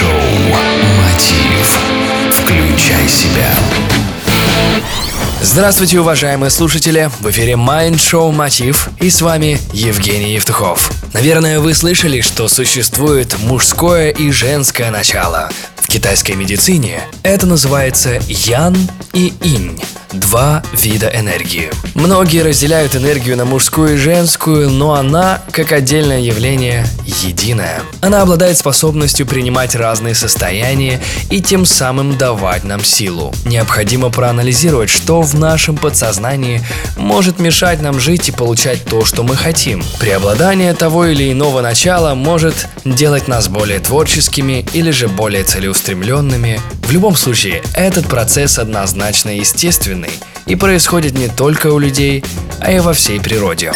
Майнд-шоу «Мотив». Включай себя. Здравствуйте, уважаемые слушатели! В эфире Mind Show Мотив и с вами Евгений Евтухов. Наверное, вы слышали, что существует мужское и женское начало. В китайской медицине это называется ян и инь два вида энергии. Многие разделяют энергию на мужскую и женскую, но она, как отдельное явление, единая. Она обладает способностью принимать разные состояния и тем самым давать нам силу. Необходимо проанализировать, что в нашем подсознании может мешать нам жить и получать то, что мы хотим. Преобладание того или иного начала может делать нас более творческими или же более целеустремленными. В любом случае, этот процесс однозначно естественный и происходит не только у людей, а и во всей природе.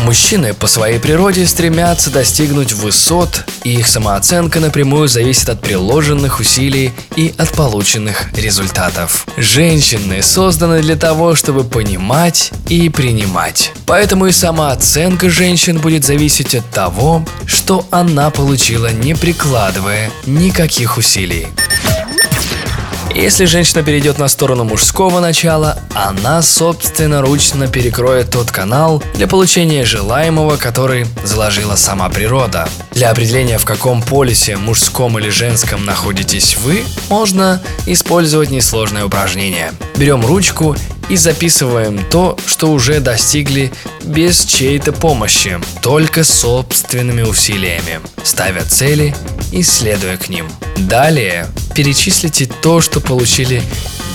Мужчины по своей природе стремятся достигнуть высот, и их самооценка напрямую зависит от приложенных усилий и от полученных результатов. Женщины созданы для того, чтобы понимать и принимать. Поэтому и самооценка женщин будет зависеть от того, что она получила, не прикладывая никаких усилий. Если женщина перейдет на сторону мужского начала, она собственноручно перекроет тот канал для получения желаемого, который заложила сама природа. Для определения, в каком полюсе, мужском или женском, находитесь вы, можно использовать несложное упражнение. Берем ручку и записываем то, что уже достигли без чьей-то помощи, только собственными усилиями, ставя цели и следуя к ним. Далее перечислите то, что получили,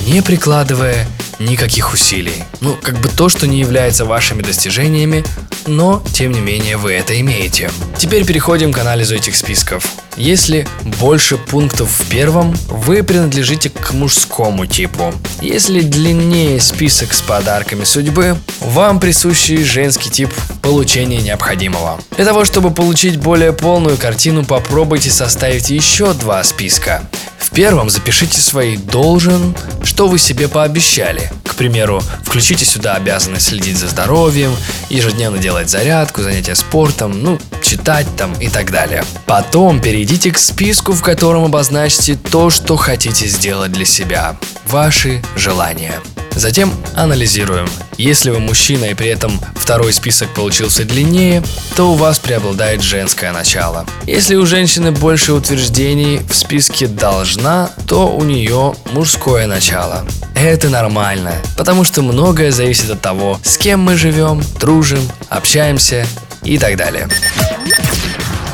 не прикладывая никаких усилий. Ну, как бы то, что не является вашими достижениями, но, тем не менее, вы это имеете. Теперь переходим к анализу этих списков. Если больше пунктов в первом, вы принадлежите к мужскому типу. Если длиннее список с подарками судьбы, вам присущий женский тип получения необходимого. Для того, чтобы получить более полную картину, попробуйте составить еще два списка. В первом запишите свои «должен», что вы себе пообещали. Примеру, включите сюда обязанность следить за здоровьем, ежедневно делать зарядку, занятия спортом, ну, читать там и так далее. Потом перейдите к списку, в котором обозначьте то, что хотите сделать для себя. Ваши желания. Затем анализируем. Если вы мужчина и при этом второй список получился длиннее, то у вас преобладает женское начало. Если у женщины больше утверждений в списке «должна», то у нее мужское начало. Это нормально, потому что многое зависит от того, с кем мы живем, дружим, общаемся и так далее.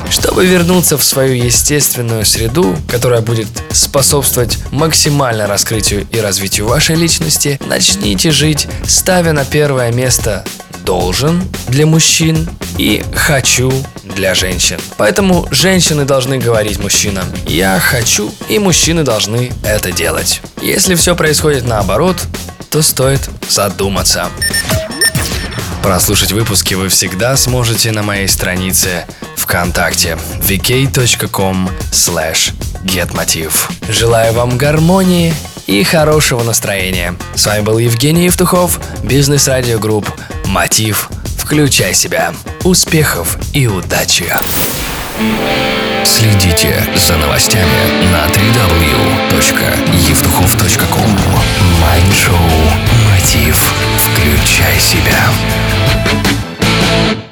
Чтобы вернуться в свою естественную среду, которая будет способствовать максимально раскрытию и развитию вашей личности, начните жить, ставя на первое место должен для мужчин и хочу для женщин. Поэтому женщины должны говорить мужчинам «я хочу», и мужчины должны это делать. Если все происходит наоборот, то стоит задуматься. Прослушать выпуски вы всегда сможете на моей странице ВКонтакте vk.com slash getmotiv. Желаю вам гармонии и хорошего настроения. С вами был Евгений Евтухов, Бизнес Радио Групп «Мотив». Включай себя. Успехов и удачи! Следите за новостями на www.евтухов.ком